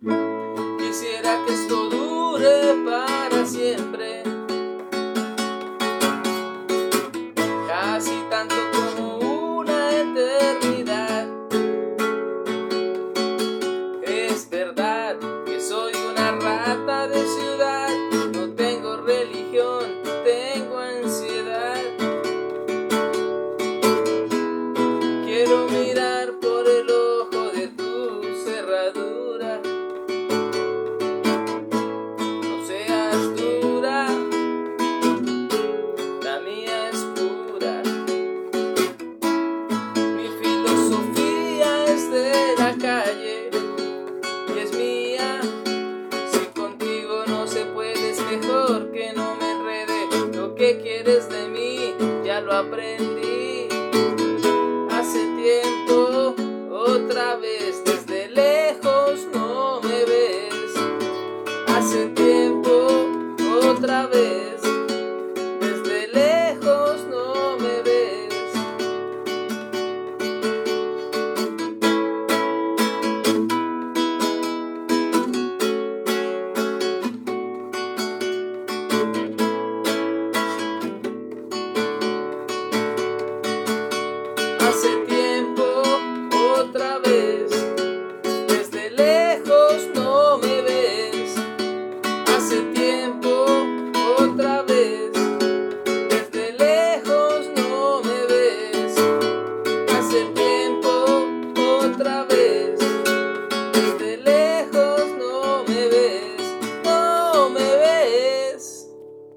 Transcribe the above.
Quisiera que esto dure para siempre. Casi tanto como una eternidad. Es verdad que soy una rata de ciudad. No tengo religión, quieres de mí, ya lo aprendí. Hace tiempo, otra vez, desde lejos no me ves. Hace tiempo, otra vez.